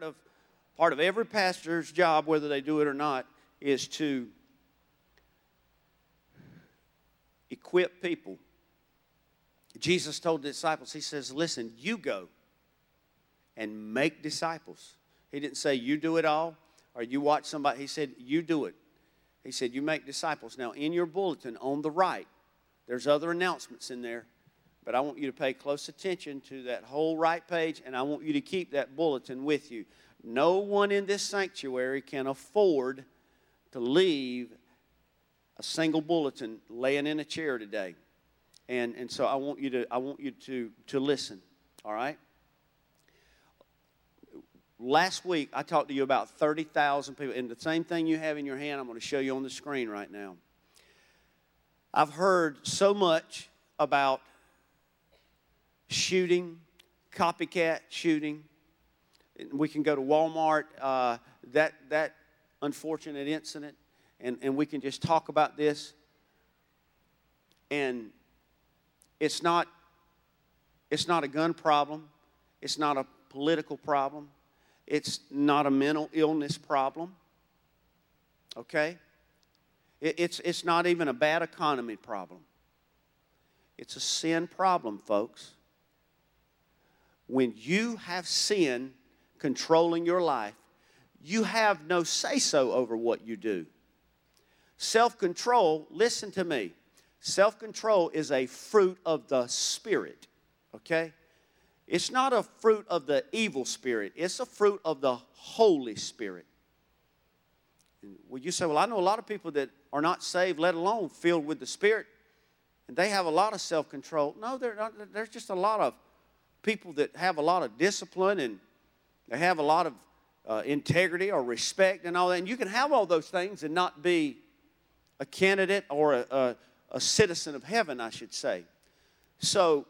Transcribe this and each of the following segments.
part of part of every pastor's job, whether they do it or not, is to equip people. Jesus told the disciples, He says, Listen, you go and make disciples. He didn't say, You do it all or you watch somebody. He said, You do it. He said, You make disciples. Now, in your bulletin on the right, there's other announcements in there, but I want you to pay close attention to that whole right page, and I want you to keep that bulletin with you. No one in this sanctuary can afford to leave a single bulletin laying in a chair today. And, and so I want you to I want you to, to listen. All right? Last week I talked to you about 30,000 people. And the same thing you have in your hand, I'm going to show you on the screen right now. I've heard so much about shooting, copycat shooting. We can go to Walmart, uh, that, that unfortunate incident, and, and we can just talk about this. And it's not, it's not a gun problem, it's not a political problem, it's not a mental illness problem. Okay? It's, it's not even a bad economy problem. It's a sin problem, folks. When you have sin controlling your life, you have no say so over what you do. Self control, listen to me, self control is a fruit of the Spirit, okay? It's not a fruit of the evil spirit, it's a fruit of the Holy Spirit. Well, you say, Well, I know a lot of people that are not saved, let alone filled with the Spirit, and they have a lot of self control. No, not, there's just a lot of people that have a lot of discipline and they have a lot of uh, integrity or respect and all that. And you can have all those things and not be a candidate or a, a, a citizen of heaven, I should say. So,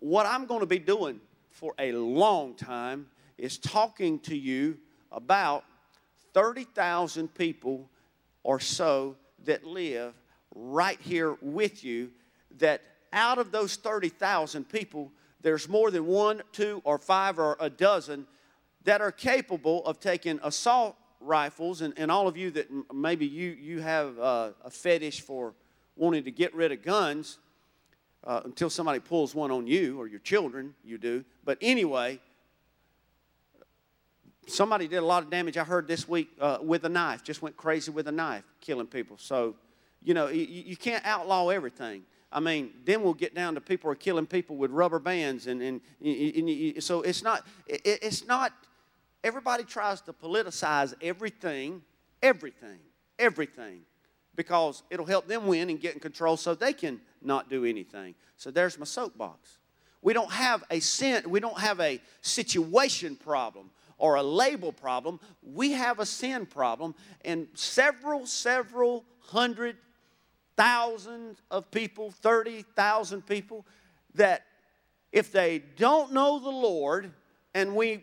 what I'm going to be doing for a long time is talking to you about 30,000 people or so that live right here with you, that out of those 30,000 people, there's more than one, two, or five, or a dozen that are capable of taking assault rifles. And, and all of you that maybe you, you have uh, a fetish for wanting to get rid of guns uh, until somebody pulls one on you or your children, you do. But anyway, somebody did a lot of damage, I heard this week, uh, with a knife, just went crazy with a knife, killing people. So, you know, you, you can't outlaw everything. I mean, then we'll get down to people are killing people with rubber bands, and, and, and, and so it's not, it, it's not, everybody tries to politicize everything, everything, everything, because it'll help them win and get in control so they can not do anything. So there's my soapbox. We don't have a sin, we don't have a situation problem or a label problem. We have a sin problem, and several, several hundred thousands of people, 30,000 people, that if they don't know the Lord, and we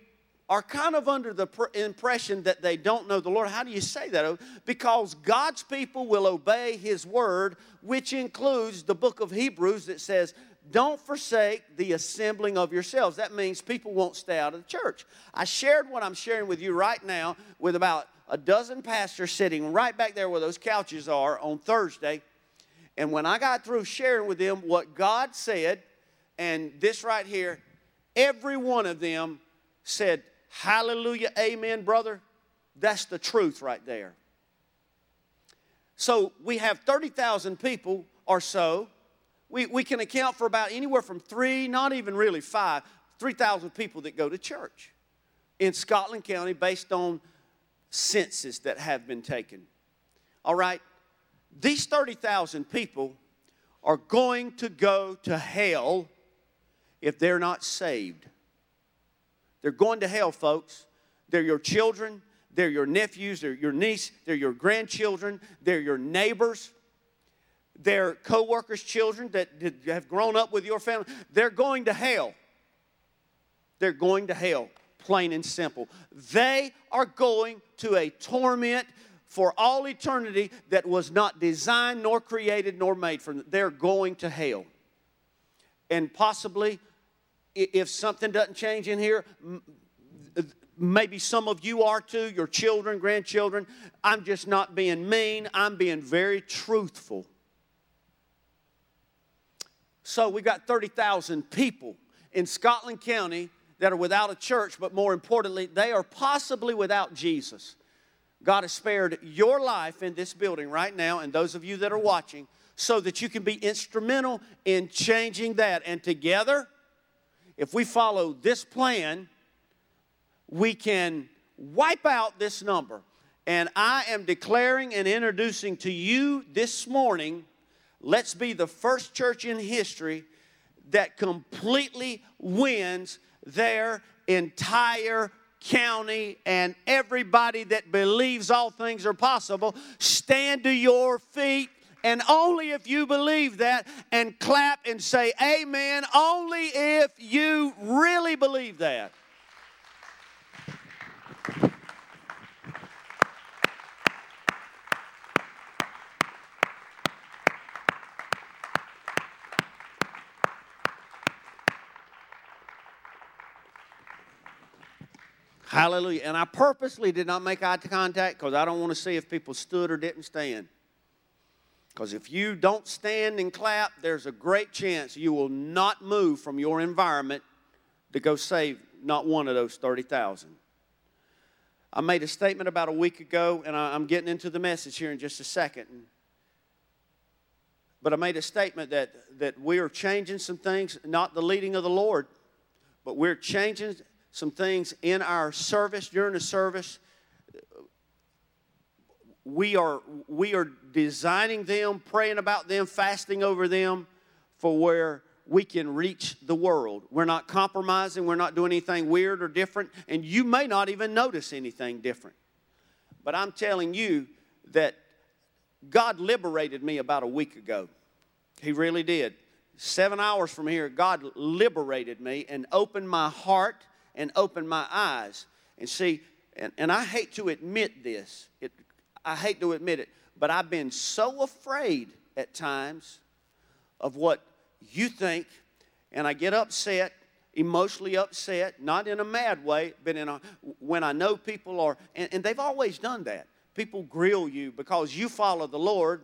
are kind of under the impression that they don't know the Lord. How do you say that? Oh, because God's people will obey His word, which includes the book of Hebrews that says, Don't forsake the assembling of yourselves. That means people won't stay out of the church. I shared what I'm sharing with you right now with about a dozen pastors sitting right back there where those couches are on Thursday. And when I got through sharing with them what God said, and this right here, every one of them said, Hallelujah, amen, brother. That's the truth right there. So we have 30,000 people or so. We, we can account for about anywhere from three, not even really five, 3,000 people that go to church in Scotland County based on census that have been taken. All right? These 30,000 people are going to go to hell if they're not saved. They're going to hell, folks. They're your children, they're your nephews, they're your niece, they're your grandchildren, they're your neighbors, they're co workers' children that have grown up with your family. They're going to hell. They're going to hell, plain and simple. They are going to a torment for all eternity that was not designed, nor created, nor made for them. They're going to hell. And possibly, if something doesn't change in here, maybe some of you are too, your children, grandchildren. I'm just not being mean, I'm being very truthful. So we've got 30,000 people in Scotland County that are without a church, but more importantly, they are possibly without Jesus. God has spared your life in this building right now, and those of you that are watching, so that you can be instrumental in changing that. And together, if we follow this plan, we can wipe out this number. And I am declaring and introducing to you this morning let's be the first church in history that completely wins their entire county and everybody that believes all things are possible. Stand to your feet. And only if you believe that and clap and say amen, only if you really believe that. Hallelujah. And I purposely did not make eye contact because I don't want to see if people stood or didn't stand. Because if you don't stand and clap, there's a great chance you will not move from your environment to go save not one of those 30,000. I made a statement about a week ago, and I'm getting into the message here in just a second. But I made a statement that, that we are changing some things, not the leading of the Lord, but we're changing some things in our service, during the service. We are, we are designing them, praying about them, fasting over them for where we can reach the world. We're not compromising, we're not doing anything weird or different, and you may not even notice anything different. But I'm telling you that God liberated me about a week ago. He really did. Seven hours from here, God liberated me and opened my heart and open my eyes and see. And, and I hate to admit this, it, I hate to admit it, but I've been so afraid at times of what you think, and I get upset, emotionally upset, not in a mad way, but in a when I know people are, and, and they've always done that. People grill you because you follow the Lord,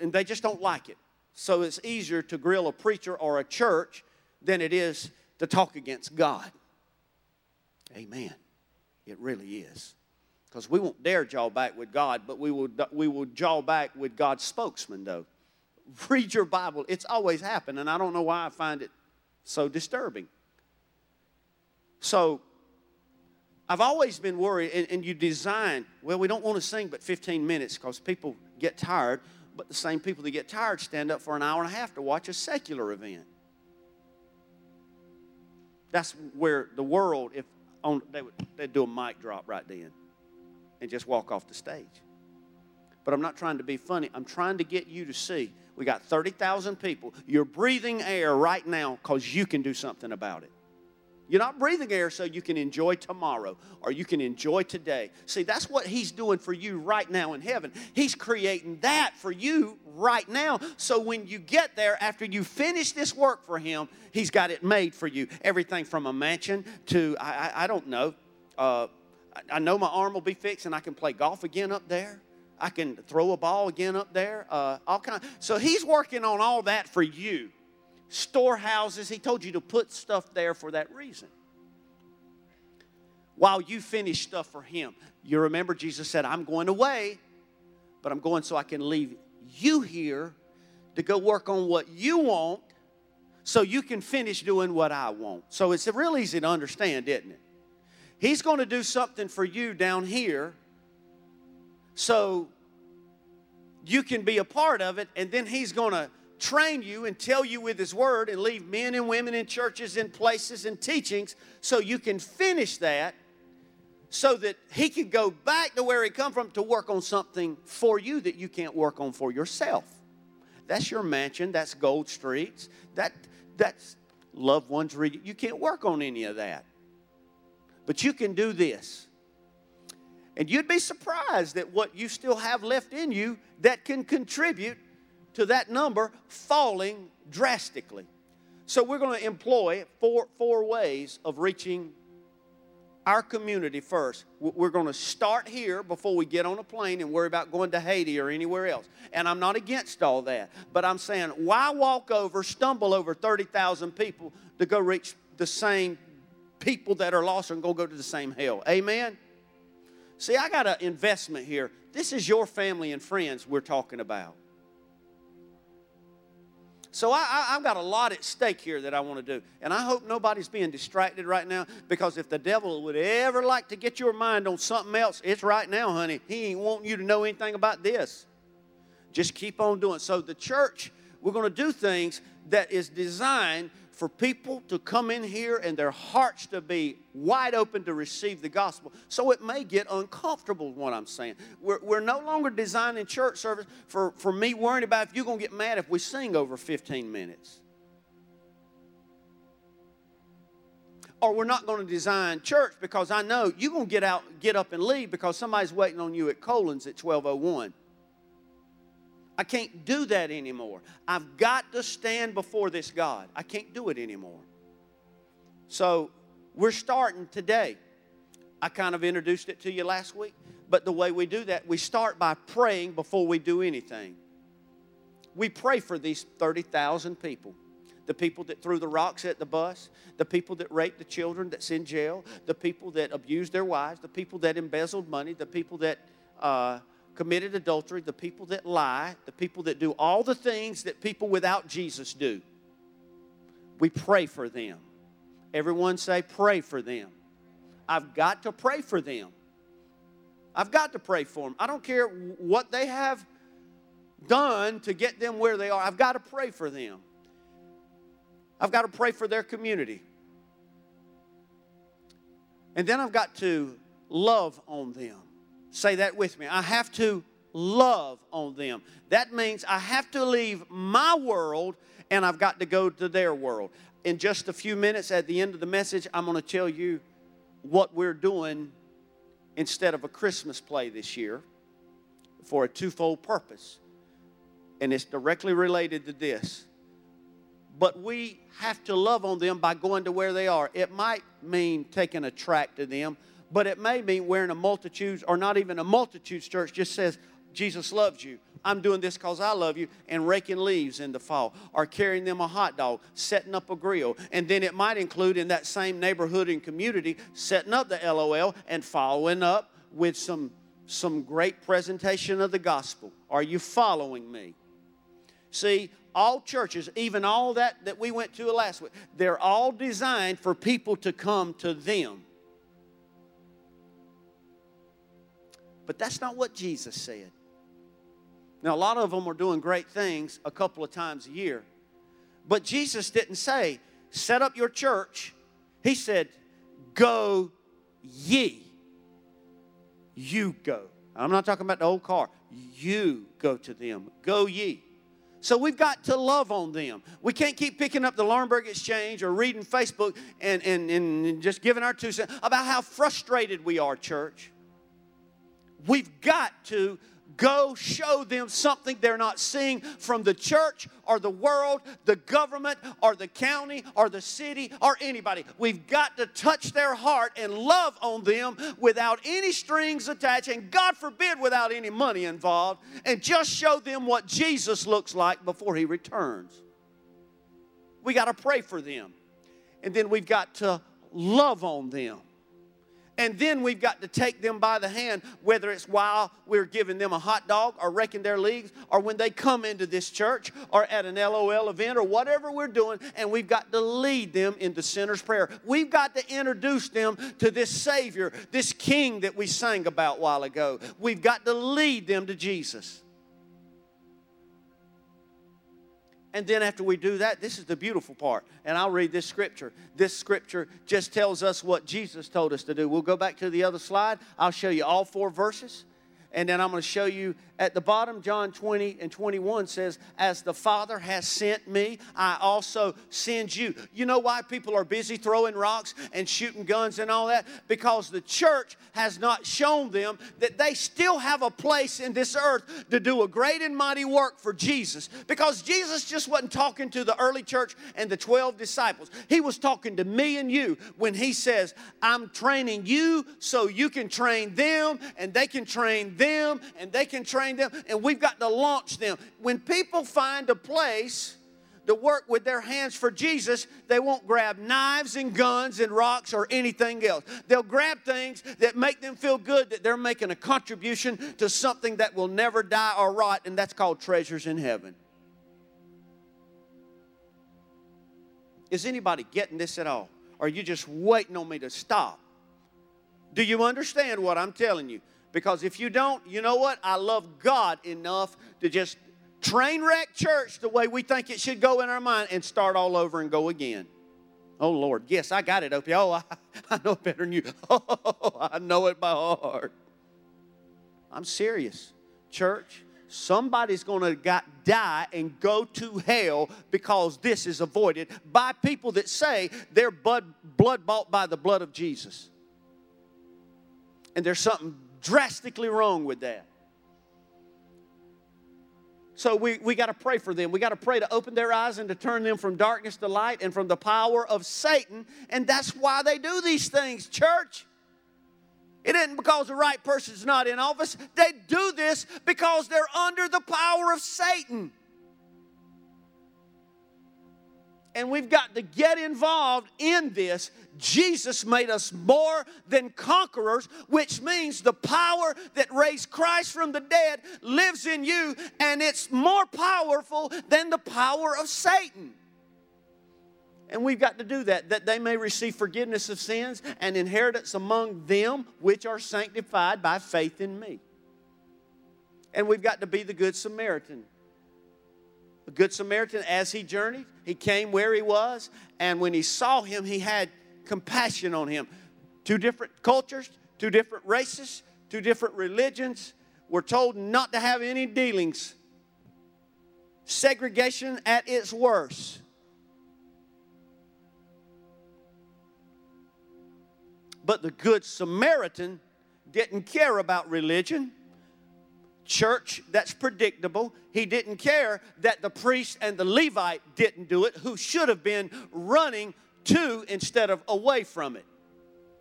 and they just don't like it. So it's easier to grill a preacher or a church than it is to talk against God. Amen. It really is. Because we won't dare jaw back with God, but we will, we will jaw back with God's spokesman, though. Read your Bible. It's always happened, and I don't know why I find it so disturbing. So, I've always been worried, and, and you design, well, we don't want to sing but 15 minutes because people get tired, but the same people that get tired stand up for an hour and a half to watch a secular event. That's where the world, if on, they would they'd do a mic drop right then and just walk off the stage. But I'm not trying to be funny. I'm trying to get you to see we got 30,000 people. You're breathing air right now because you can do something about it. You're not breathing air so you can enjoy tomorrow or you can enjoy today. See, that's what He's doing for you right now in heaven. He's creating that for you right now. So when you get there, after you finish this work for Him, He's got it made for you. Everything from a mansion to, I, I, I don't know, uh, I, I know my arm will be fixed and I can play golf again up there. I can throw a ball again up there. Uh, all kind. So He's working on all that for you storehouses. He told you to put stuff there for that reason. While you finish stuff for Him. You remember Jesus said, I'm going away, but I'm going so I can leave you here to go work on what you want so you can finish doing what I want. So it's real easy to understand, isn't it? He's going to do something for you down here so you can be a part of it, and then He's going to train you and tell you with His Word and leave men and women in churches and places and teachings so you can finish that so that He can go back to where He come from to work on something for you that you can't work on for yourself. That's your mansion, that's gold streets, that, that's loved ones. You can't work on any of that. But you can do this. And you'd be surprised at what you still have left in you that can contribute to that number falling drastically. So we're going to employ four, four ways of reaching our community first. We're going to start here before we get on a plane and worry about going to Haiti or anywhere else. And I'm not against all that. But I'm saying, why walk over, stumble over 30,000 people to go reach the same people that are lost and go go to the same hell? Amen? See, I got an investment here. This is your family and friends we're talking about. So I, have got a lot at stake here that I want to do. And I hope nobody's being distracted right now because if the devil would ever like to get your mind on something else, it's right now, honey. He ain't wanting you to know anything about this. Just keep on doing. So the church, we're going to do things that is designed for people to come in here and their hearts to be wide open to receive the gospel. So it may get uncomfortable, what I'm saying. We're, we're no longer designing church service for, for me worrying about if you're going to get mad if we sing over 15 minutes. Or we're not going to design church because I know you're going to get out, get up and leave because somebody's waiting on you at Colin's at 1201. I can't do that anymore. I've got to stand before this God. I can't do it anymore. So we're starting today. I kind of introduced it to you last week, but the way we do that, we start by praying before we do anything. We pray for these 30,000 people the people that threw the rocks at the bus, the people that raped the children that's in jail, the people that abused their wives, the people that embezzled money, the people that uh, committed adultery, the people that lie, the people that do all the things that people without Jesus do. We pray for them. Everyone say, pray for them. I've got to pray for them. I've got to pray for them. I don't care what they have done to get them where they are. I've got to pray for them. I've got to pray for their community. And then I've got to love on them. Say that with me. I have to love on them. That means I have to leave my world and I've got to go to their world. In just a few minutes at the end of the message, I'm going to tell you what we're doing instead of a Christmas play this year for a twofold purpose. And it's directly related to this. But we have to love on them by going to where they are. It might mean taking a track to them but it may mean wearing a multitudes or not even a multitudes church just says jesus loves you. I'm doing this because i love you and raking leaves in the fall or carrying them a hot dog setting up a grill. And then it might include in that same neighborhood and community setting up the lol and following up with some some great presentation of the gospel. Are you following me? See all churches even all that that we went to last week they're all designed for people to come to them But that's not what Jesus said. Now, a lot of them are doing great things a couple of times a year. But Jesus didn't say, set up your church. He said, go ye. You go. I'm not talking about the old car. You go to them. Go ye. So we've got to love on them. We can't keep picking up the Laurinburg Exchange or reading Facebook and, and, and just giving our two cents about how frustrated we are, church. We've got to go show them something they're not seeing from the church or the world, the government or the county or the city or anybody. We've got to touch their heart and love on them without any strings attached, and God forbid without any money involved, and just show them what Jesus looks like before He returns. We got to pray for them, and then we've got to love on them. And then we've got to take them by the hand, whether it's while we're giving them a hot dog or wrecking their legs, or when they come into this church or at an LOL event or whatever we're doing, and we've got to lead them into sinner's prayer. We've got to introduce them to this Savior, this King that we sang about a while ago. We've got to lead them to Jesus. And then after we do that, this is the beautiful part. And I'll read this scripture. This scripture just tells us what Jesus told us to do. We'll go back to the other slide. I'll show you all four verses. And then I'm going to show you at the bottom, John 20 and 21 says, As the Father has sent me, I also send you. You know why people are busy throwing rocks and shooting guns and all that? Because the church has not shown them that they still have a place in this earth to do a great and mighty work for Jesus. Because Jesus just wasn't talking to the early church and the 12 disciples, He was talking to me and you when He says, I'm training you so you can train them and they can train them and they can train them and we've got to launch them. When people find a place to work with their hands for Jesus, they won't grab knives and guns and rocks or anything else. They'll grab things that make them feel good that they're making a contribution to something that will never die or rot, and that's called treasures in heaven. Is anybody getting this at all? Or are you just waiting on me to stop? Do you understand what I'm telling you? Because if you don't, you know what? I love God enough to just train wreck church the way we think it should go in our mind and start all over and go again. Oh, Lord. Yes, I got it, Opie. Oh, I, I know it better than you. Oh, I know it by heart. I'm serious. Church, somebody's going to die and go to hell because this is avoided by people that say they're blood, blood bought by the blood of Jesus. And there's something drastically wrong with that. So we, we got to pray for them. We got to pray to open their eyes and to turn them from darkness to light and from the power of Satan. And that's why they do these things, church. It isn't because the right person's not in office. They do this because they're under the power of Satan. And we've got to get involved in this. Jesus made us more than conquerors, which means the power that raised Christ from the dead lives in you, and it's more powerful than the power of Satan. And we've got to do that, that they may receive forgiveness of sins and inheritance among them which are sanctified by faith in me. And we've got to be the Good Samaritan. The Good Samaritan, as he journeyed, he came where he was, and when he saw him, he had compassion on him. Two different cultures, two different races, two different religions were told not to have any dealings. Segregation at its worst. But the Good Samaritan didn't care about religion church that's predictable. He didn't care that the priest and the Levite didn't do it, who should have been running to instead of away from it.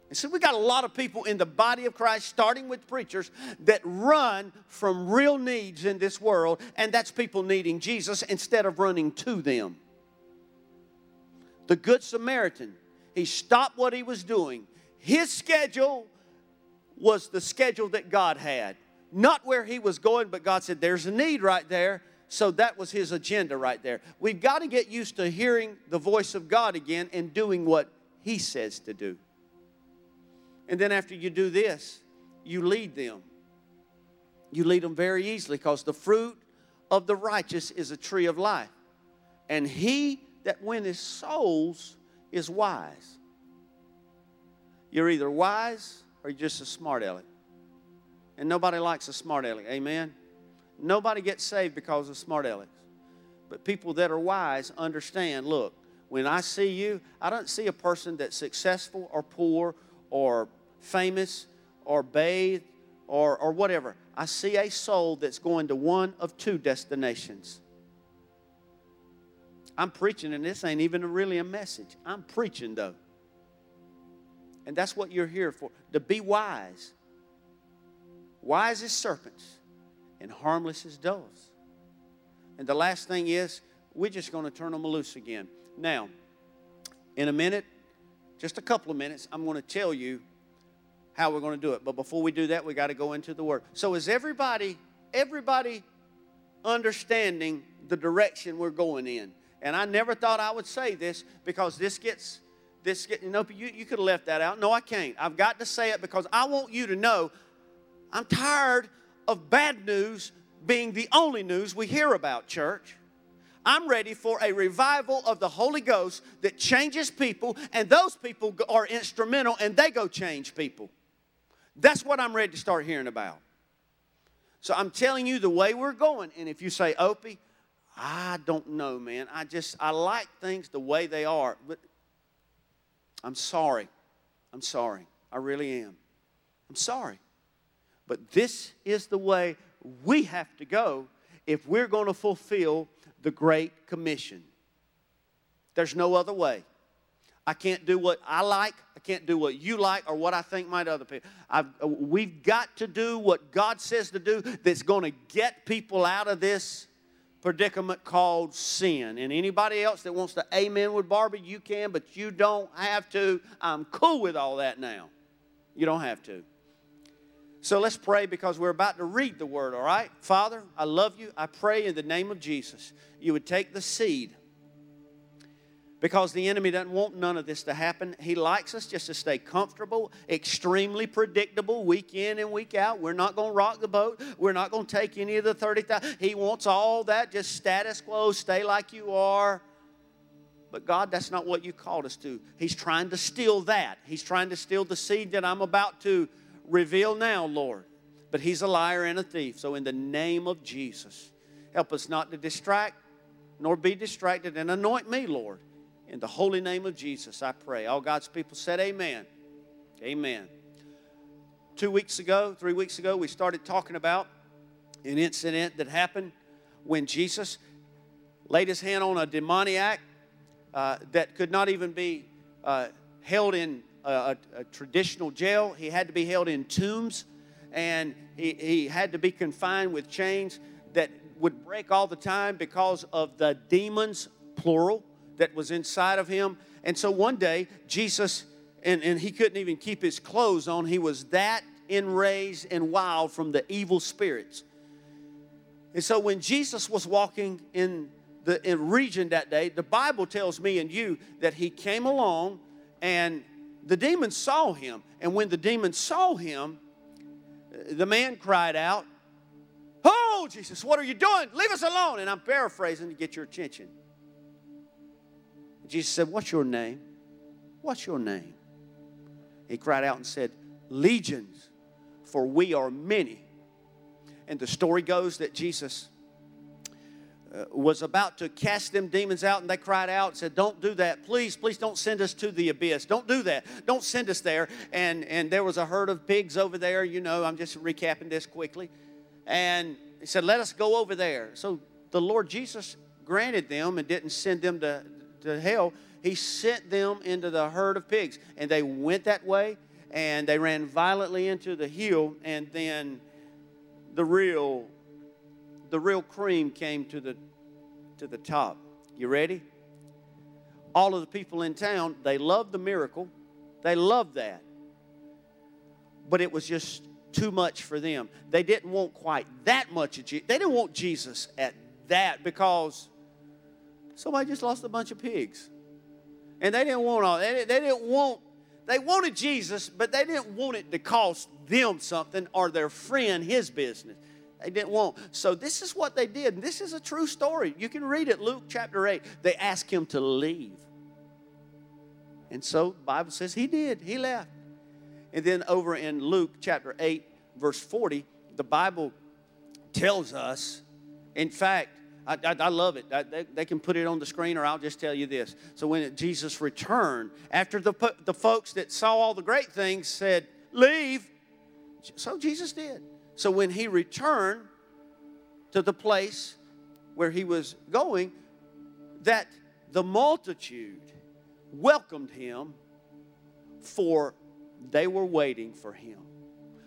And so we got a lot of people in the body of Christ, starting with preachers, that run from real needs in this world, and that's people needing Jesus instead of running to them. The Good Samaritan, he stopped what he was doing. His schedule was the schedule that God had not where he was going, but God said, There's a need right there. So that was his agenda right there. We've got to get used to hearing the voice of God again and doing what he says to do. And then after you do this, you lead them. You lead them very easily because the fruit of the righteous is a tree of life. And he that winneth souls is wise. You're either wise or you're just a smart aleck. And nobody likes a smart aleck. Amen? Nobody gets saved because of smart alecks. But people that are wise understand look, when I see you, I don't see a person that's successful or poor or famous or bathed or, or whatever. I see a soul that's going to one of two destinations. I'm preaching, and this ain't even really a message. I'm preaching, though. And that's what you're here for to be wise wise as serpents and harmless as doves. And the last thing is, we're just going to turn them loose again. Now, in a minute, just a couple of minutes, I'm going to tell you how we're going to do it. But before we do that, we got to go into the word. So is everybody everybody understanding the direction we're going in? And I never thought I would say this because this gets this get you know you, you could have left that out. No, I can't. I've got to say it because I want you to know I'm tired of bad news being the only news we hear about, church. I'm ready for a revival of the Holy Ghost that changes people, and those people are instrumental and they go change people. That's what I'm ready to start hearing about. So I'm telling you the way we're going. And if you say, Opie, I don't know, man. I just, I like things the way they are. But I'm sorry. I'm sorry. I really am. I'm sorry. But this is the way we have to go if we're going to fulfill the Great Commission. There's no other way. I can't do what I like. I can't do what you like or what I think might other people. I've, uh, we've got to do what God says to do that's going to get people out of this predicament called sin. And anybody else that wants to amen with Barbie, you can, but you don't have to. I'm cool with all that now. You don't have to. So let's pray because we're about to read the word, all right? Father, I love you. I pray in the name of Jesus you would take the seed because the enemy doesn't want none of this to happen. He likes us just to stay comfortable, extremely predictable week in and week out. We're not going to rock the boat. We're not going to take any of the 30,000. He wants all that, just status quo, stay like you are. But God, that's not what you called us to. He's trying to steal that. He's trying to steal the seed that I'm about to reveal now, Lord. But he's a liar and a thief. So, in the name of Jesus, help us not to distract nor be distracted and anoint me, Lord in the holy name of Jesus, I pray. All God's people said, Amen. Amen. Two weeks ago, three weeks ago, we started talking about an incident that happened when Jesus laid his hand on a demoniac uh, that could not even be uh, held in a, a, traditional jail. He had to be held in tombs, and he, he had to be confined with chains that would break all the time because of the demons, plural, that was inside of him. And so one day, Jesus, and, and he couldn't even keep his clothes on, he was that enraged and wild from the evil spirits. And so when Jesus was walking in the in region that day, the Bible tells me and you that he came along and the demons saw him. And when the demons saw him, the man cried out, Oh, Jesus, what are you doing? Leave us alone. And I'm paraphrasing to get your attention. Jesus said, What's your name? What's your name? He cried out and said, Legions, for we are many. And the story goes that Jesus Uh, was about to cast them demons out, and they cried out and said, Don't do that. Please, please don't send us to the abyss. Don't do that. Don't send us there. And, and there was a herd of pigs over there. You know, I'm just recapping this quickly. And he said, Let us go over there. So the Lord Jesus granted them and didn't send them to, to hell, he sent them into the herd of pigs. And they went that way and they ran violently into the hill and then the real the real cream came to the to the top. You ready? All of the people in town, they loved the miracle. They loved that. But it was just too much for them. They didn't want quite that much of Jesus. They didn't want Jesus at that because Somebody just lost a bunch of pigs. And they didn't want all, they, they didn't want, they wanted Jesus, but they didn't want it to cost them something or their friend his business. They didn't want. So this is what they did. This is a true story. You can read it, Luke chapter 8. They asked him to leave. And so the Bible says he did. He left. And then over in Luke chapter 8, verse 40, the Bible tells us, in fact, I, I, I love it. I, they, they, can put it on the screen, or I'll just tell you this. So when Jesus returned, after the, the folks that saw all the great things said, Leave, so Jesus did. So when he returned to the place where he was going, that the multitude welcomed him, for they were waiting for him.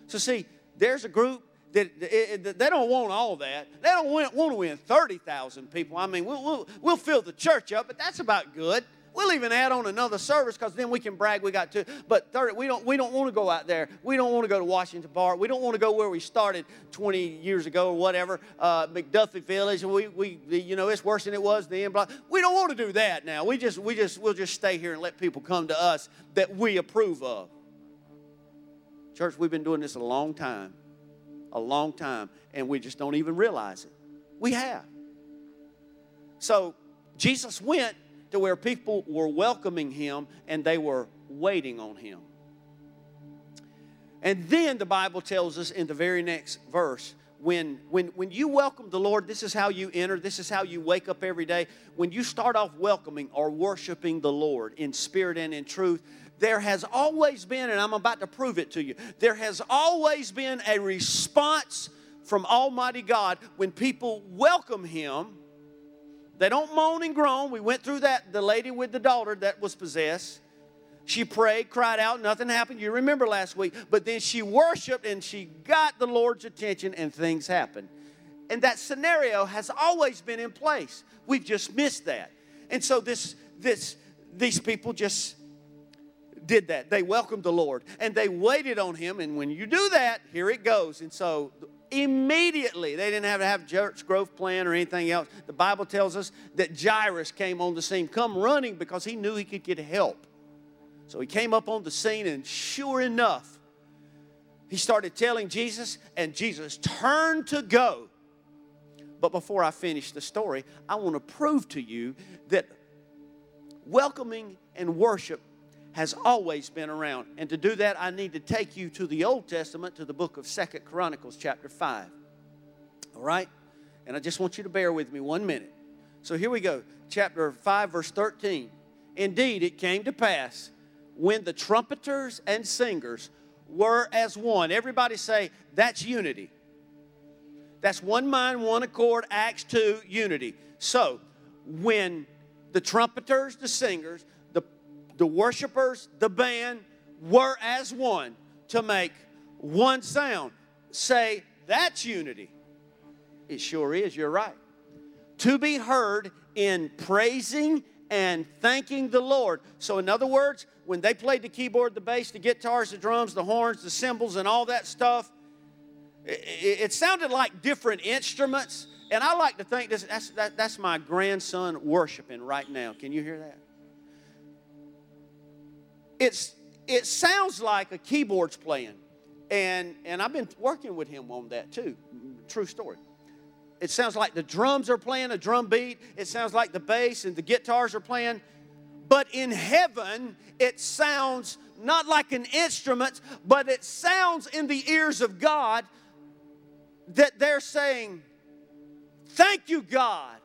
So, see, there's a group that they don't want all that. They don't want, to win 30,000 people. I mean, we'll, we'll, we'll fill the church up, but that's about good. We'll even add on another service because then we can brag we got two. But 30, we don't, we don't want to go out there. We don't want to go to Washington Park. We don't want to go where we started 20 years ago or whatever, uh, McDuffie Village. We, we, you know, it's worse than it was then. Blah. We don't want to do that now. We just, we just, we'll just stay here and let people come to us that we approve of. Church, we've been doing this a long time a long time, and we just don't even realize it. We have. So Jesus went to where people were welcoming him and they were waiting on him. And then the Bible tells us in the very next verse, when, when, when you welcome the Lord, this is how you enter, this is how you wake up every day. When you start off welcoming or worshiping the Lord in spirit and in truth, there has always been, and I'm about to prove it to you, there has always been a response from Almighty God when people welcome Him. They don't moan and groan. We went through that, the lady with the daughter that was possessed. She prayed, cried out, nothing happened. You remember last week. But then she worshiped and she got the Lord's attention and things happened. And that scenario has always been in place. We've just missed that. And so this, this, these people just did that. They welcomed the Lord and they waited on him. And when you do that, here it goes. And so immediately, they didn't have to have church growth plan or anything else. The Bible tells us that Jairus came on the scene, come running because he knew he could get help. So he came up on the scene, and sure enough, he started telling Jesus, and Jesus turned to go. But before I finish the story, I want to prove to you that welcoming and worship has always been around. And to do that, I need to take you to the Old Testament, to the book of Second Chronicles, chapter 5. All right? And I just want you to bear with me one minute. So here we go. Chapter 5, verse 13. Indeed, it came to pass when the trumpeters and singers were as one. Everybody say, that's unity. That's one mind, one accord, Acts 2, unity. So, when the trumpeters, the singers, the worshipers, the band were as one to make one sound. Say, that's unity. It sure is, you're right. To be heard in praising and thanking the Lord. So, in other words, when they played the keyboard, the bass, the guitars, the drums, the horns, the cymbals, and all that stuff, it, it sounded like different instruments. And I like to think this, that's, that, that's my grandson worshiping right now. Can you hear that? It's, it sounds like a keyboard's playing. And, and I've been working with him on that too. True story. It sounds like the drums are playing a drum beat. It sounds like the bass and the guitars are playing. But in heaven, it sounds not like an instrument, but it sounds in the ears of God that they're saying, Thank you, God.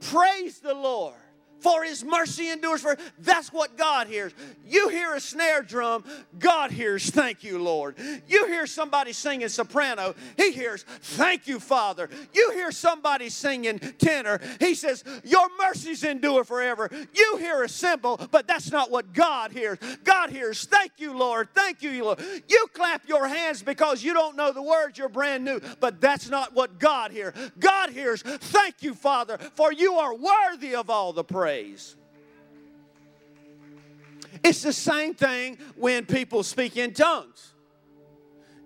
Praise the Lord for his mercy endures for that's what god hears. You hear a snare drum god hears thank you lord. You hear somebody singing soprano he hears thank you father. You hear somebody singing tenor he says your mercies endure forever. You hear a cymbal but that's not what god hears. God hears thank you lord. Thank you lord. You clap your hands because you don't know the words you're brand new but that's not what god hears. God hears thank you father for you are worthy of all the praise praise. It's the same thing when people speak in tongues.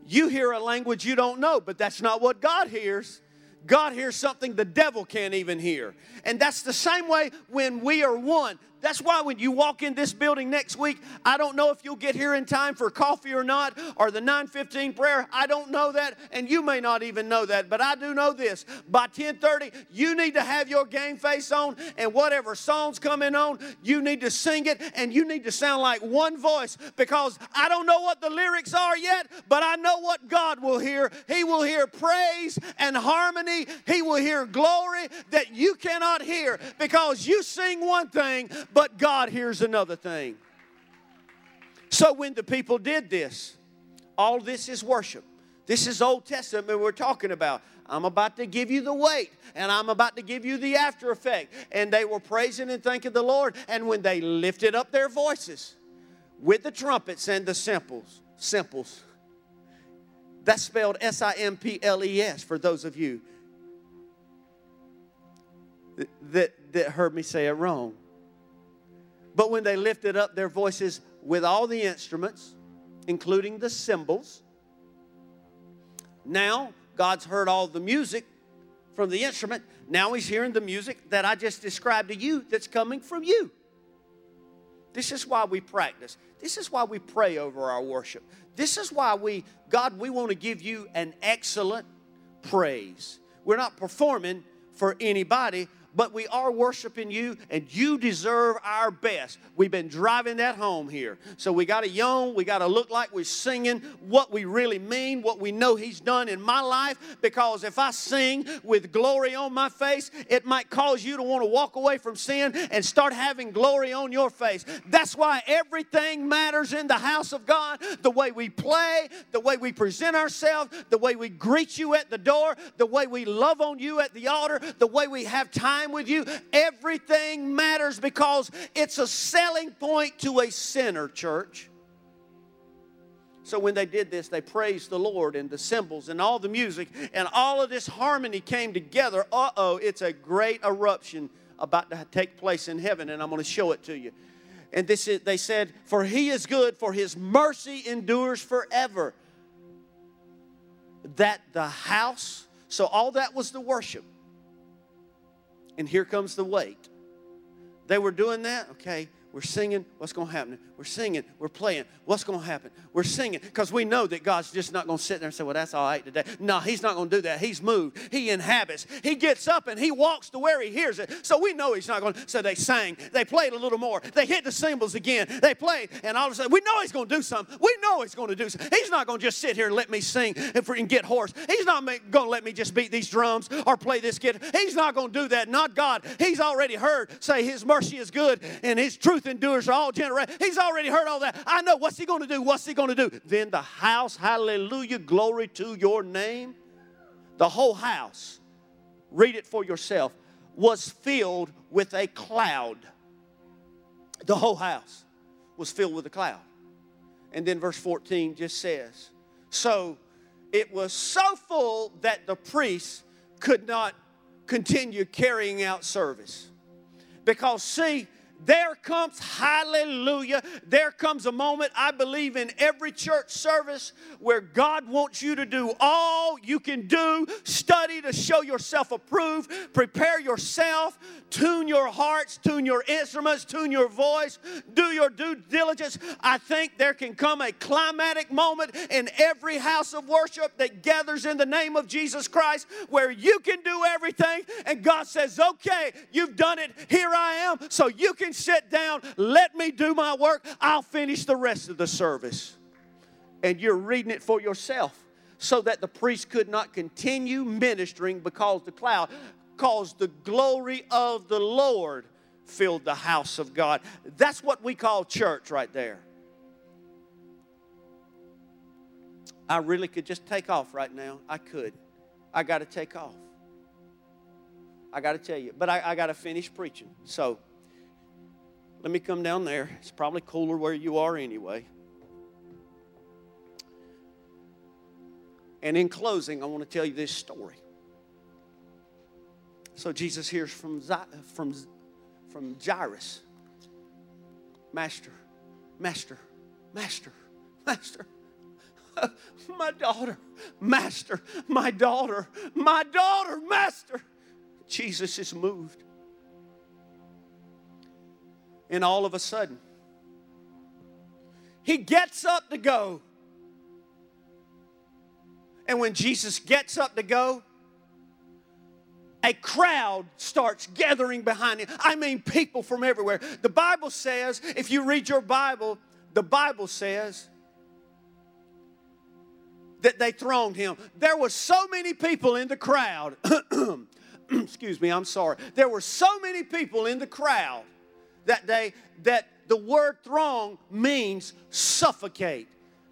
You hear a language you don't know, but that's not what God hears. God hears something the devil can't even hear. And that's the same way when we are one. That's why when you walk in this building next week, I don't know if you'll get here in time for coffee or not, or the 915 prayer. I don't know that, and you may not even know that, but I do know this. By 1030, you need to have your game face on, and whatever song's coming on, you need to sing it, and you need to sound like one voice, because I don't know what the lyrics are yet, but I know what God will hear. He will hear praise and harmony. He will hear glory that you cannot hear, because you sing one thing, but God hears another thing. So when the people did this, all this is worship. This is Old Testament we're talking about. I'm about to give you the weight and I'm about to give you the after effect. And they were praising and thanking the Lord. And when they lifted up their voices with the trumpets and the simples, simples, that's spelled S I M P L E S for those of you that, that heard me say it wrong. But when they lifted up their voices with all the instruments, including the cymbals, now God's heard all the music from the instrument. Now He's hearing the music that I just described to you that's coming from you. This is why we practice. This is why we pray over our worship. This is why we, God, we want to give you an excellent praise. We're not performing for anybody, but we are worshiping you, and you deserve our best. We've been driving that home here. So we got to yawn, we got to look like we're singing what we really mean, what we know He's done in my life, because if I sing with glory on my face, it might cause you to want to walk away from sin and start having glory on your face. That's why everything matters in the house of God the way we play, the way we present ourselves, the way we greet you at the door, the way we love on you at the altar, the way we have time with you. Everything matters because it's a selling point to a sinner, church. So when they did this, they praised the Lord and the cymbals and all the music and all of this harmony came together. Uh oh, it's a great eruption about to take place in heaven, and I'm going to show it to you. And this is, they said, For he is good, for his mercy endures forever. That the house, so all that was the worship. And here comes the weight. They were doing that, okay. We're singing, what's going to happen? We're singing, we're playing, what's going to happen? We're singing because we know that God's just not going to sit there and say, Well, that's all right today. No, He's not going to do that. He's moved, He inhabits. He gets up and He walks to where He hears it. So we know He's not going to. So they sang, they played a little more, they hit the cymbals again, they played, and all of a sudden, we know He's going to do something. We know He's going to do something. He's not going to just sit here and let me sing and get hoarse. He's not going to let me just beat these drums or play this guitar. He's not going to do that. Not God. He's already heard say His mercy is good and His truth endures all generations. He's already heard all that. I know what's he going to do? What's he going to do? Then the house, hallelujah, glory to your name. The whole house, read it for yourself, was filled with a cloud. The whole house was filled with a cloud. And then verse 14 just says, So it was so full that the priests could not continue carrying out service. Because, see, there comes, hallelujah, there comes a moment, I believe, in every church service where God wants you to do all you can do, study to show yourself approved, prepare yourself, tune your hearts, tune your instruments, tune your voice, do your due diligence. I think there can come a climatic moment in every house of worship that gathers in the name of Jesus Christ where you can do everything and God says, okay, you've done it, here I am, so you can can sit down, let me do my work, I'll finish the rest of the service. And you're reading it for yourself so that the priest could not continue ministering because the cloud caused the glory of the Lord filled the house of God. That's what we call church right there. I really could just take off right now. I could. I got to take off. I got to tell you, but I, I got to finish preaching. So, let me come down there. It's probably cooler where you are anyway. And in closing, I want to tell you this story. So Jesus hears from, from, from Jairus Master, Master, Master, Master. my daughter, Master, my daughter, my daughter, Master. Jesus is moved. And all of a sudden, he gets up to go. And when Jesus gets up to go, a crowd starts gathering behind him. I mean, people from everywhere. The Bible says, if you read your Bible, the Bible says that they thronged him. There were so many people in the crowd. Excuse me, I'm sorry. There were so many people in the crowd that day that the word throng means suffocate.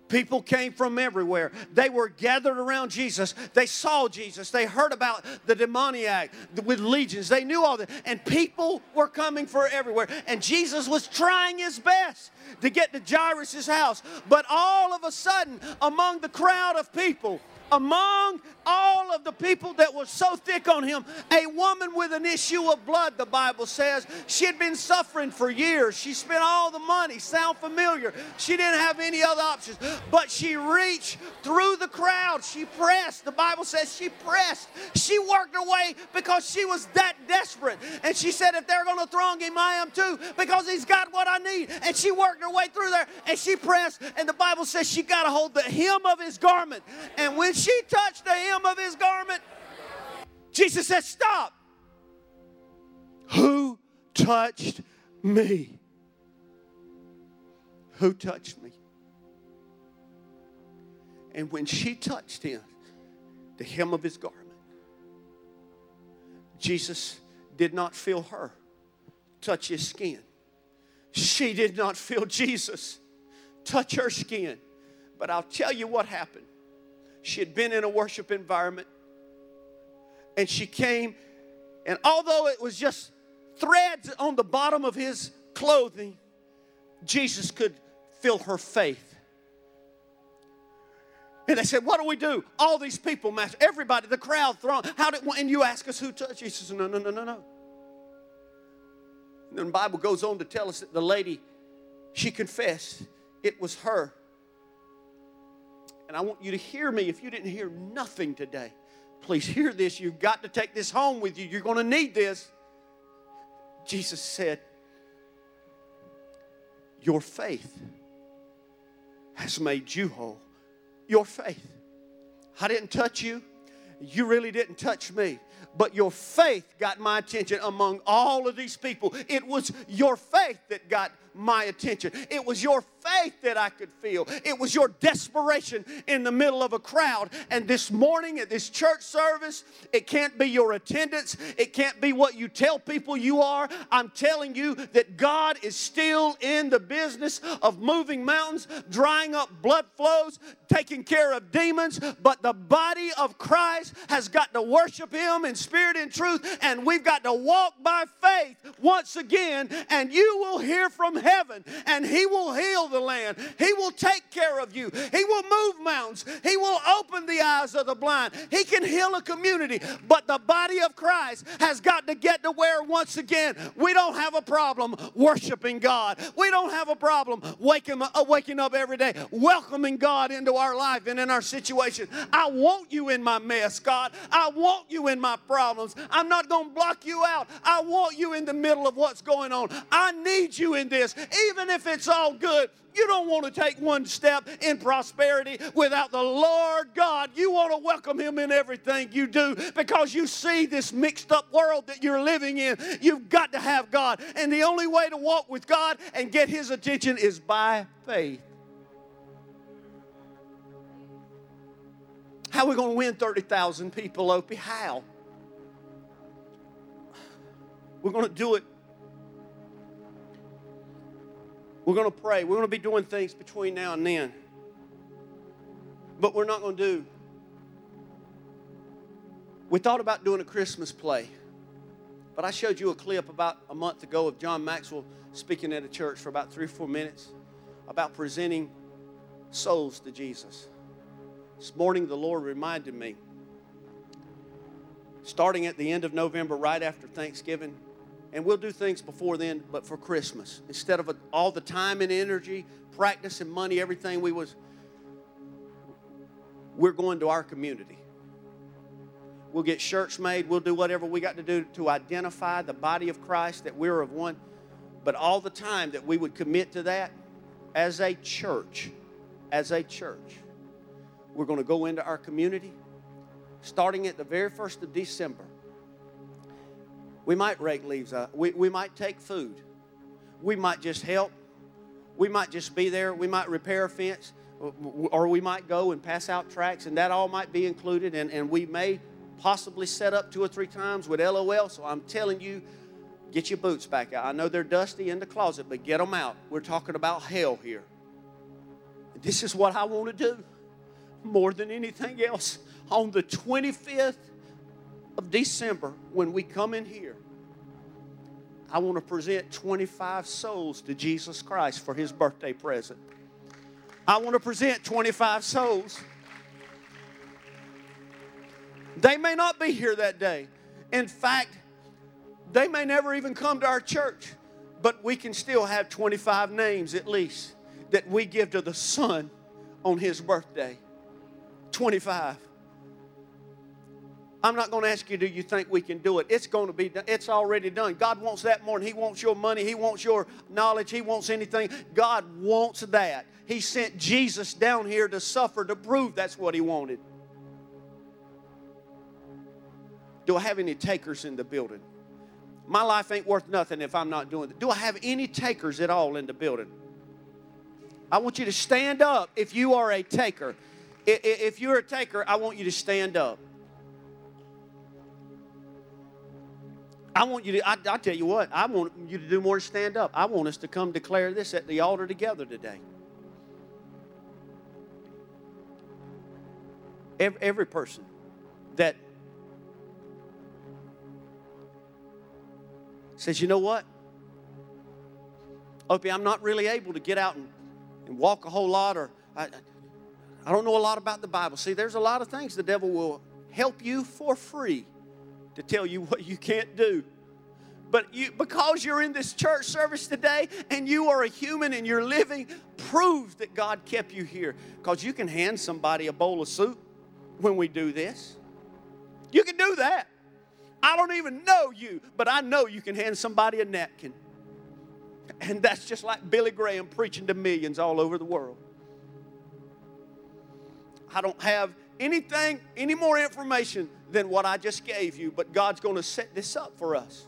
People came from everywhere. They were gathered around Jesus. They saw Jesus. They heard about the demoniac with legions. They knew all that. And people were coming from everywhere. And Jesus was trying his best to get to Jairus' house. But all of a sudden, among the crowd of people, among all of the people that were so thick on him, a woman with an issue of blood, the Bible says. She had been suffering for years. She spent all the money, sound familiar. She didn't have any other options. But she reached through the crowd. She pressed. The Bible says she pressed. She worked her way because she was that desperate. And she said, if they're going to throng him, I am too, because he's got what I need. And she worked her way through there and she pressed. And the Bible says she got a hold the hem of his garment. And when she touched the hem of his garment, Jesus said, Stop. Who touched me? Who touched me? And when she touched him, the hem of his garment, Jesus did not feel her touch his skin. She did not feel Jesus touch her skin. But I'll tell you what happened. She had been in a worship environment and she came, and although it was just threads on the bottom of his clothing, Jesus could feel her faith. And they said, What do we do? All these people, Master, everybody, the crowd throng. How did and you ask us who touched? He says, No, no, no, no, no. And then the Bible goes on to tell us that the lady, she confessed it was her. And I want you to hear me. If you didn't hear nothing today, please hear this. You've got to take this home with you. You're going to need this. Jesus said, Your faith has made you whole your faith. I didn't touch you. You really didn't touch me. But your faith got my attention among all of these people. It was your faith that got my attention. It was your faith that I could feel. It was your desperation in the middle of a crowd. And this morning at this church service, it can't be your attendance, it can't be what you tell people you are. I'm telling you that God is still in the business of moving mountains, drying up blood flows, taking care of demons. But the body of Christ has got to worship Him in spirit and truth, and we've got to walk by faith once again, and you will hear from heaven, and He will heal the land. He will take care of you. He will move mountains. He will open the eyes of the blind. He can heal a community. But the body of Christ has got to get to where, once again, we don't have a problem worshiping God. We don't have a problem waking, uh, waking up every day, welcoming God into our life and in our situation. I want you in my mess, God. I want you in my problems. I'm not going to block you out. I want you in the middle of what's going on. I need you in this even if it's all good, you don't want to take one step in prosperity without the Lord God. You want to welcome Him in everything you do because you see this mixed up world that you're living in. You've got to have God. And the only way to walk with God and get His attention is by faith. How are we going to win 30,000 people, Opie? How? We're going to do it We're going to pray. We're going to be doing things between now and then. But we're not going to do. We thought about doing a Christmas play. But I showed you a clip about a month ago of John Maxwell speaking at a church for about three or four minutes about presenting souls to Jesus. This morning, the Lord reminded me, starting at the end of November, right after Thanksgiving, and we'll do things before then, but for Christmas. Instead of all the time and energy, practice and money, everything we was, we're going to our community. We'll get shirts made. We'll do whatever we got to do to identify the body of Christ that we're of one. But all the time that we would commit to that as a church, as a church, we're going to go into our community starting at the very first of December we might rake leaves up. We, we might take food. We might just help. We might just be there. We might repair a fence. Or we might go and pass out tracts, and that all might be included. And, and we may possibly set up two or three times with LOL. So I'm telling you, get your boots back out. I know they're dusty in the closet, but get them out. We're talking about hell here. This is what I want to do more than anything else. On the 25th of December, when we come in here, I want to present 25 souls to Jesus Christ for his birthday present. I want to present 25 souls. They may not be here that day. In fact, they may never even come to our church, but we can still have 25 names at least that we give to the Son on his birthday. 25. I'm not going to ask you, do you think we can do it? It's going to be done. It's already done. God wants that more than He wants your money. He wants your knowledge. He wants anything. God wants that. He sent Jesus down here to suffer to prove that's what He wanted. Do I have any takers in the building? My life ain't worth nothing if I'm not doing it. Do I have any takers at all in the building? I want you to stand up if you are a taker. If you're a taker, I want you to stand up. I want you to, I, I tell you what, I want you to do more than stand up. I want us to come declare this at the altar together today. Every, every person that says, you know what? Opie, I'm not really able to get out and, and walk a whole lot, or I, I don't know a lot about the Bible. See, there's a lot of things the devil will help you for free to tell you what you can't do. But you, because you're in this church service today and you are a human and you're living, proves that God kept you here. Because you can hand somebody a bowl of soup when we do this. You can do that. I don't even know you, but I know you can hand somebody a napkin. And that's just like Billy Graham preaching to millions all over the world. I don't have anything, any more information than what I just gave you, but God's going to set this up for us.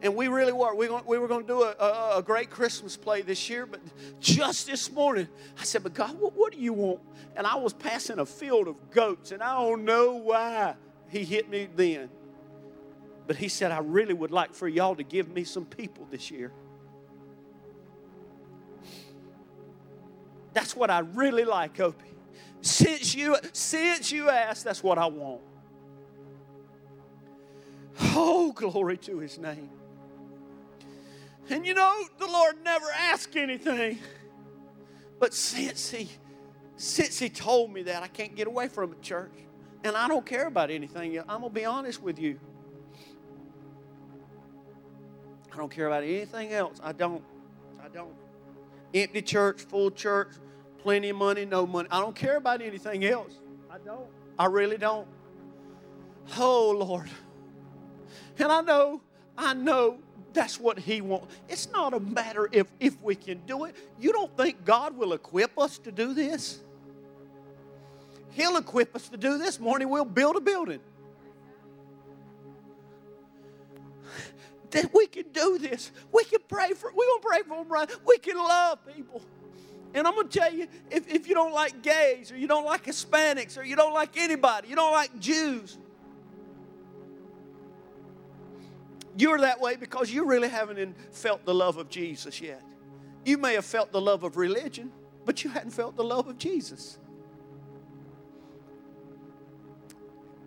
And we really were. We, we were going to do a, a, a, great Christmas play this year, but just this morning, I said, But God, what, what do you want? And I was passing a field of goats, and I don't know why He hit me then. But He said, I really would like for y'all to give me some people this year. That's what I really like, Opie. Since you, since you asked, that's what I want. Oh, glory to his name. And you know, the Lord never asked anything. But since he since he told me that, I can't get away from it, church. And I don't care about anything. I'm to be honest with you. I don't care about anything else. I don't. I don't. Empty church, full church, plenty of money, no money. I don't care about anything else. I don't. I really don't. Oh, Lord. And I know, I know that's what He wants. It's not a matter if, if we can do it. You don't think God will equip us to do this? He'll equip us to do this. Morning, we'll build a building. That we can do this. We can pray for, we're going to pray for them right. We can love people. And I'm going to tell you if, if you don't like gays or you don't like Hispanics or you don't like anybody, you don't like Jews, you're that way because you really haven't felt the love of Jesus yet. You may have felt the love of religion, but you hadn't felt the love of Jesus.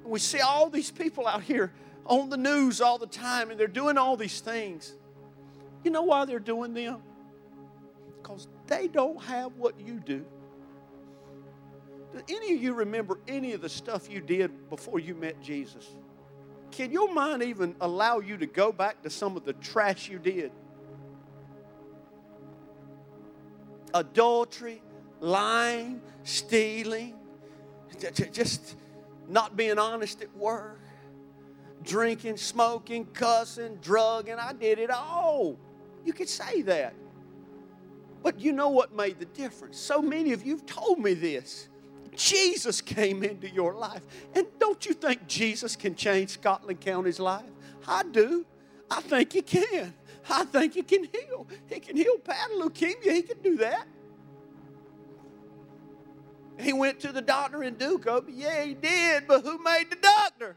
We see all these people out here on the news all the time and they're doing all these things. You know why they're doing them? Because they don't have what you do. Do any of you remember any of the stuff you did before you met Jesus? Can your mind even allow you to go back to some of the trash you did? Adultery, lying, stealing, just not being honest at work, drinking, smoking, cussing, drugging. I did it all. You could say that. But you know what made the difference? So many of you have told me this. Jesus came into your life. And don't you think Jesus can change Scotland County's life? I do. I think he can. I think he can heal. He can heal Pat leukemia. He can do that. He went to the doctor in Duco. Oh, yeah, he did, but who made the doctor?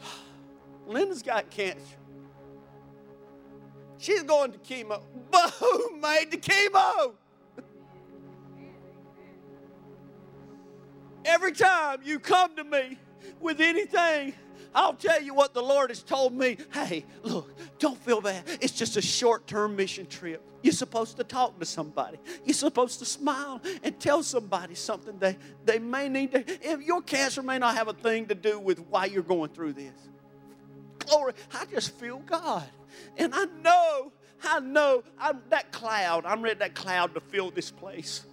Linda's got cancer. She's going to chemo. But who made the chemo? Every time you come to me with anything, I'll tell you what the Lord has told me. Hey, look, don't feel bad. It's just a short term mission trip. You're supposed to talk to somebody. You're supposed to smile and tell somebody something they, they may need to. Your cancer may not have a thing to do with why you're going through this. Glory, I just feel God. And I know, I know, I'm that cloud, I'm ready that cloud to fill this place.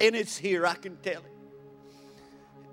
And it's here, I can tell it.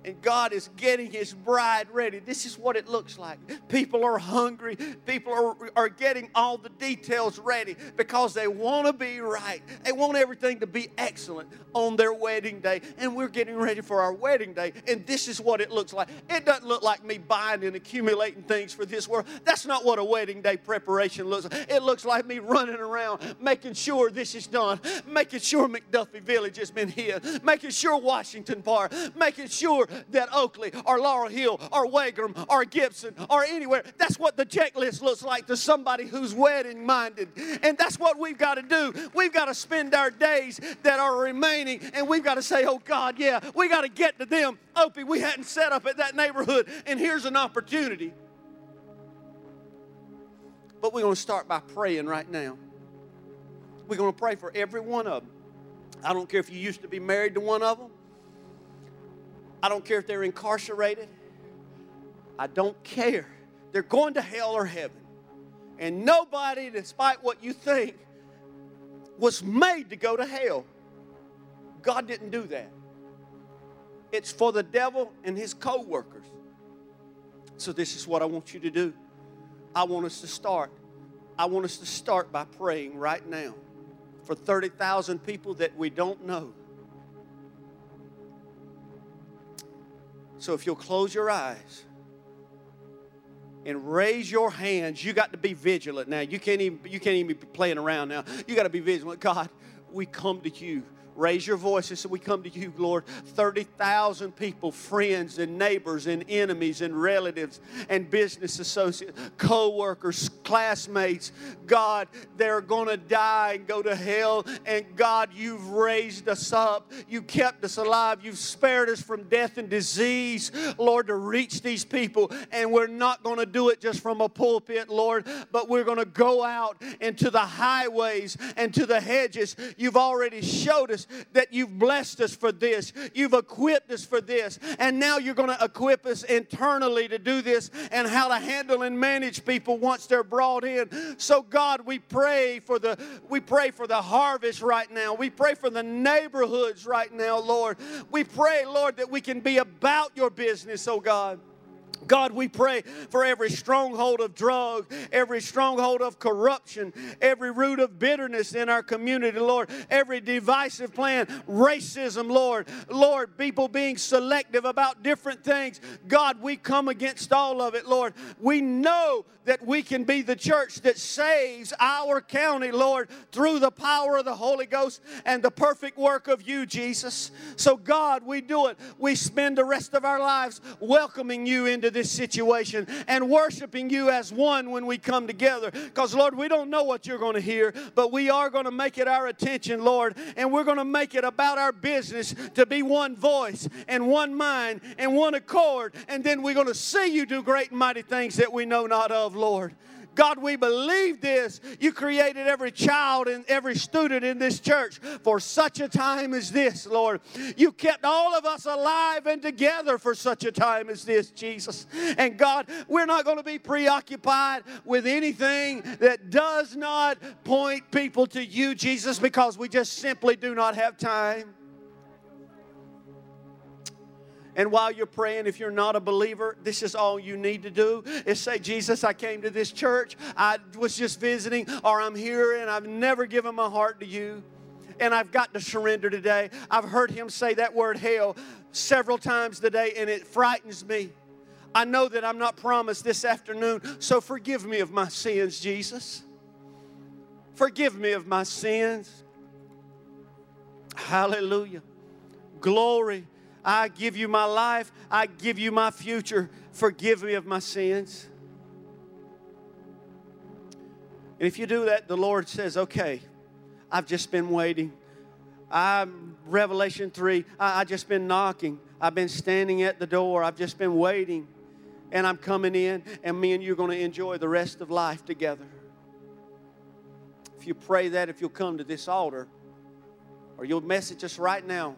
And God is getting His bride ready. This is what it looks like. People are hungry, people are, are getting all the details ready because they want to be right. They want everything to be excellent on their wedding day, and we're getting ready for our wedding day, and this is what it looks like. It doesn't look like me buying and accumulating things for this world. That's not what a wedding day preparation looks like. It looks like me running around making sure this is done, making sure McDuffie Village has been hit, making sure Washington Park, making sure that Oakley or Laurel Hill or Wagram or Gibson or anywhere. That's what the checklist looks like to somebody who's wedding minded. And that's what we've got to do. We've got to spend our days that are remaining and we've got to say, oh God, yeah, we got to get to them. Opie, we hadn't set up at that neighborhood and here's an opportunity. But we're going to start by praying right now. We're going to pray for every one of them. I don't care if you used to be married to one of them. I don't care if they're incarcerated. I don't care. They're going to hell or heaven. And nobody, despite what you think, was made to go to hell. God didn't do that. It's for the devil and his co workers. So, this is what I want you to do. I want us to start. I want us to start by praying right now for 30,000 people that we don't know. So if you'll close your eyes and raise your hands, you got to be vigilant now. You can't even you can't even be playing around now. You got to be vigilant. God, we come to you Raise your voices so we come to you, Lord. 30,000 people, friends and neighbors and enemies and relatives and business associates, co workers, classmates. God, they're going to die and go to hell. And God, you've raised us up. You kept us alive. You've spared us from death and disease, Lord, to reach these people. And we're not going to do it just from a pulpit, Lord, but we're going to go out into the highways and to the hedges. You've already showed us that you've blessed us for this, you've equipped us for this, and now you're going to equip us internally to do this and how to handle and manage people once they're brought in. So God, we pray for the we pray for the harvest right now. We pray for the neighborhoods right now, Lord. We pray, Lord, that we can be about your business, oh God. God, we pray for every stronghold of drug, every stronghold of corruption, every root of bitterness in our community, Lord, every divisive plan, racism, Lord, Lord, people being selective about different things. God, we come against all of it, Lord. We know that we can be the church that saves our county, Lord, through the power of the Holy Ghost and the perfect work of you, Jesus. So, God, we do it. We spend the rest of our lives welcoming you into this situation and worshiping you as one when we come together. Because, Lord, we don't know what you're going to hear, but we are going to make it our attention, Lord, and we're going to make it about our business to be one voice and one mind and one accord. And then we're going to see you do great and mighty things that we know not of, Lord. God, we believe this. You created every child and every student in this church for such a time as this, Lord. You kept all of us alive and together for such a time as this, Jesus. And God, we're not going to be preoccupied with anything that does not point people to you, Jesus, because we just simply do not have time. And while you're praying, if you're not a believer, this is all you need to do is say, Jesus, I came to this church. I was just visiting, or I'm here and I've never given my heart to you. And I've got to surrender today. I've heard him say that word hell several times today, and it frightens me. I know that I'm not promised this afternoon, so forgive me of my sins, Jesus. Forgive me of my sins. Hallelujah. Glory I give you my life. I give you my future. Forgive me of my sins. And if you do that, the Lord says, okay, I've just been waiting. I'm Revelation 3, I, I just been knocking. I've been standing at the door. I've just been waiting. And I'm coming in, and me and you are going to enjoy the rest of life together. If you pray that, if you'll come to this altar, or you'll message us right now,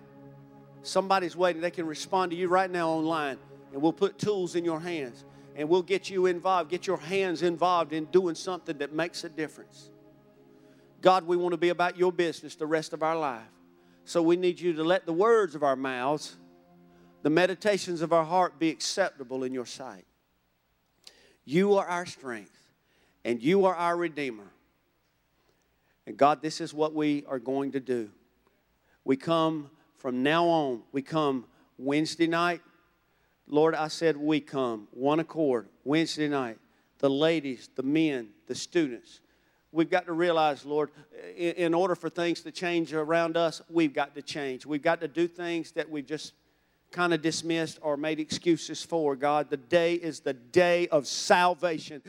Somebody's waiting. They can respond to you right now online. And we'll put tools in your hands. And we'll get you involved, get your hands involved in doing something that makes a difference. God, we want to be about your business the rest of our life. So we need you to let the words of our mouths, the meditations of our heart be acceptable in your sight. You are our strength, and you are our Redeemer. And God, this is what we are going to do. We come from now on, we come Wednesday night. Lord, I said we come, one accord, Wednesday night. The ladies, the men, the students. We've got to realize, Lord, in order for things to change around us, we've got to change. We've got to do things that we've just kind of dismissed or made excuses for, God. The day is the day of salvation.